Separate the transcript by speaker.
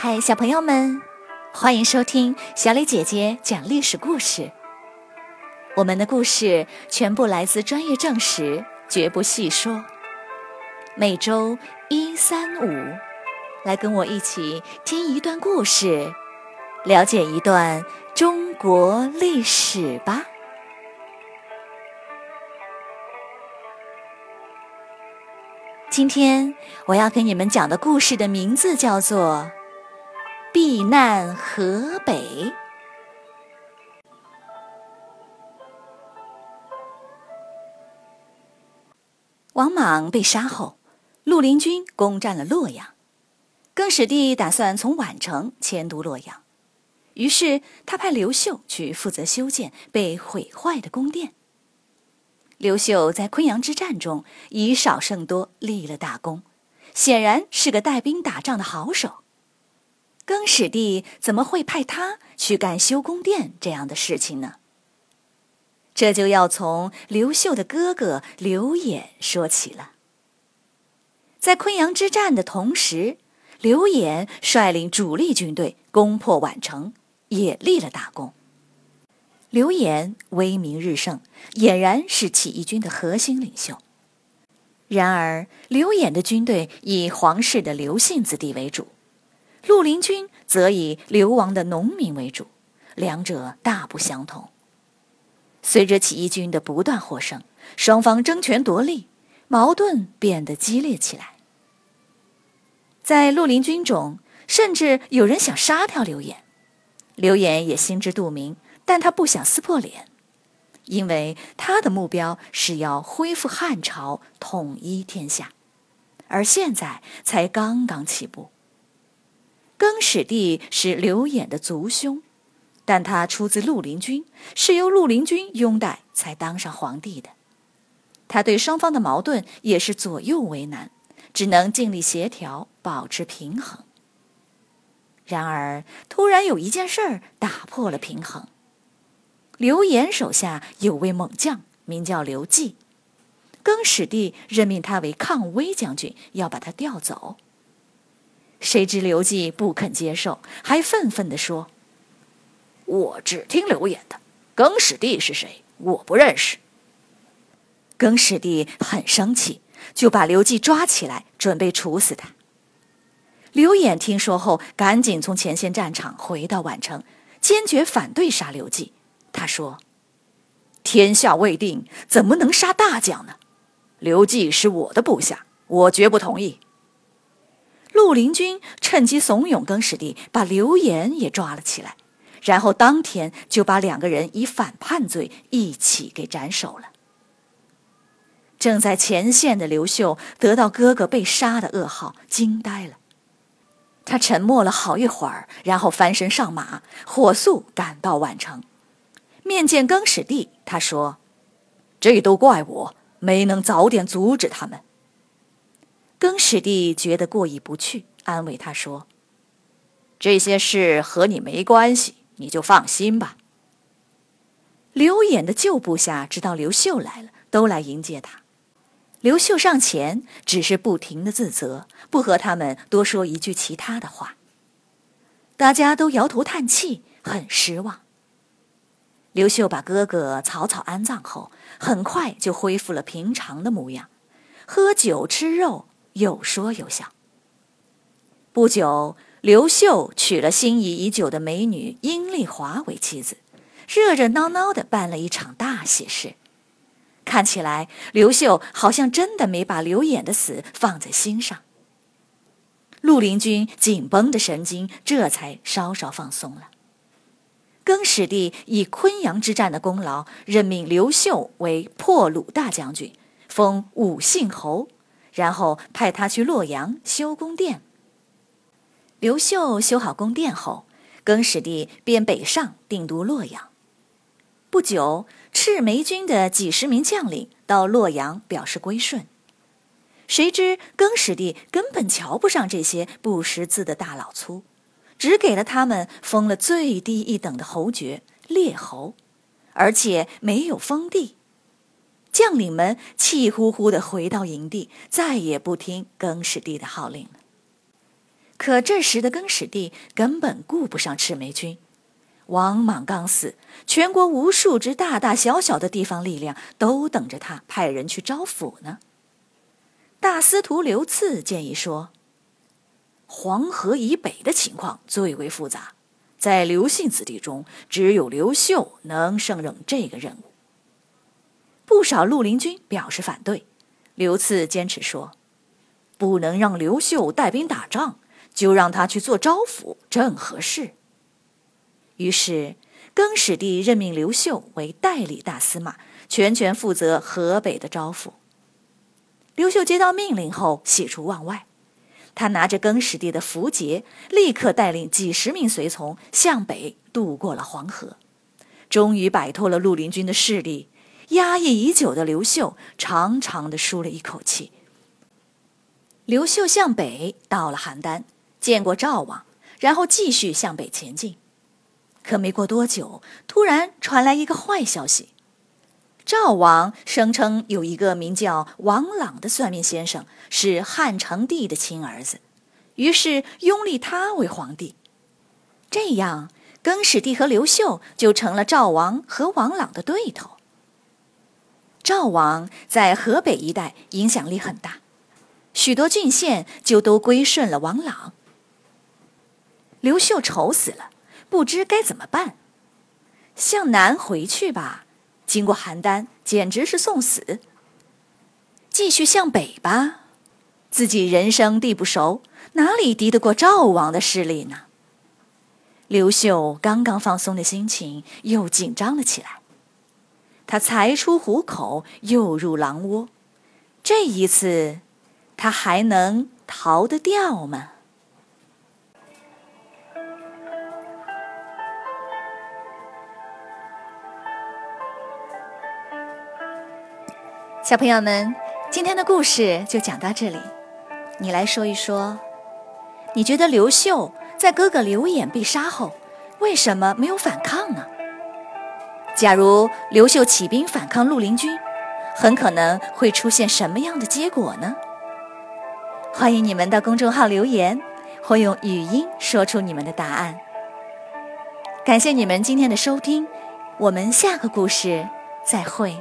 Speaker 1: 嗨，小朋友们，欢迎收听小磊姐姐讲历史故事。我们的故事全部来自专业证实，绝不细说。每周一、三、五，来跟我一起听一段故事，了解一段中国历史吧。今天我要跟你们讲的故事的名字叫做《避难河北》。王莽被杀后，绿林军攻占了洛阳。更始帝打算从宛城迁都洛阳，于是他派刘秀去负责修建被毁坏的宫殿。刘秀在昆阳之战中以少胜多，立了大功，显然是个带兵打仗的好手。更始帝怎么会派他去干修宫殿这样的事情呢？这就要从刘秀的哥哥刘演说起了。在昆阳之战的同时，刘演率领主力军队攻破宛城，也立了大功。刘演威名日盛，俨然是起义军的核心领袖。然而，刘演的军队以皇室的刘姓子弟为主，绿林军则以流亡的农民为主，两者大不相同。随着起义军的不断获胜，双方争权夺利，矛盾变得激烈起来。在绿林军中，甚至有人想杀掉刘演，刘演也心知肚明。但他不想撕破脸，因为他的目标是要恢复汉朝，统一天下，而现在才刚刚起步。更始帝是刘演的族兄，但他出自绿林军，是由绿林军拥戴才当上皇帝的。他对双方的矛盾也是左右为难，只能尽力协调，保持平衡。然而，突然有一件事儿打破了平衡。刘演手下有位猛将，名叫刘季。更始帝任命他为抗威将军，要把他调走。谁知刘季不肯接受，还愤愤地说：“我只听刘演的，耿史弟是谁，我不认识。”耿史弟很生气，就把刘季抓起来，准备处死他。刘演听说后，赶紧从前线战场回到宛城，坚决反对杀刘季。他说：“天下未定，怎么能杀大将呢？刘季是我的部下，我绝不同意。”绿林军趁机怂恿更始帝把刘岩也抓了起来，然后当天就把两个人以反叛罪一起给斩首了。正在前线的刘秀得到哥哥被杀的噩耗，惊呆了。他沉默了好一会儿，然后翻身上马，火速赶到宛城。面见更始帝，他说：“这都怪我没能早点阻止他们。”更始帝觉得过意不去，安慰他说：“这些事和你没关系，你就放心吧。”刘演的旧部下知道刘秀来了，都来迎接他。刘秀上前，只是不停的自责，不和他们多说一句其他的话。大家都摇头叹气，很失望。刘秀把哥哥草草安葬后，很快就恢复了平常的模样，喝酒吃肉，有说有笑。不久，刘秀娶了心仪已久的美女阴丽华为妻子，热热闹闹的办了一场大喜事。看起来，刘秀好像真的没把刘演的死放在心上。绿林军紧绷的神经这才稍稍放松了。更始帝以昆阳之战的功劳，任命刘秀为破虏大将军，封武信侯，然后派他去洛阳修宫殿。刘秀修好宫殿后，更始帝便北上定都洛阳。不久，赤眉军的几十名将领到洛阳表示归顺。谁知更始帝根本瞧不上这些不识字的大老粗。只给了他们封了最低一等的侯爵列侯，而且没有封地。将领们气呼呼地回到营地，再也不听更始帝的号令了。可这时的更始帝根本顾不上赤眉军。王莽刚死，全国无数支大大小小的地方力量都等着他派人去招抚呢。大司徒刘赐建议说：“黄河以北的情况最为复杂，在刘姓子弟中，只有刘秀能胜任这个任务。”不少绿林军表示反对，刘赐坚持说：“不能让刘秀带兵打仗，就让他去做招抚，正合适。”于是，更始帝任命刘秀为代理大司马，全权负责河北的招抚。刘秀接到命令后，喜出望外。他拿着更始帝的符节，立刻带领几十名随从向北渡过了黄河，终于摆脱了绿林军的势力。压抑已久的刘秀长长的舒了一口气。刘秀向北到了邯郸，见过赵王，然后继续向北前进。可没过多久，突然传来一个坏消息。赵王声称有一个名叫王朗的算命先生是汉成帝的亲儿子，于是拥立他为皇帝。这样，更始帝和刘秀就成了赵王和王朗的对头。赵王在河北一带影响力很大，许多郡县就都归顺了王朗。刘秀愁死了，不知该怎么办。向南回去吧。经过邯郸，简直是送死。继续向北吧，自己人生地不熟，哪里敌得过赵王的势力呢？刘秀刚刚放松的心情又紧张了起来。他才出虎口，又入狼窝，这一次，他还能逃得掉吗？小朋友们，今天的故事就讲到这里。你来说一说，你觉得刘秀在哥哥刘演被杀后，为什么没有反抗呢？假如刘秀起兵反抗绿林军，很可能会出现什么样的结果呢？欢迎你们到公众号留言，或用语音说出你们的答案。感谢你们今天的收听，我们下个故事再会。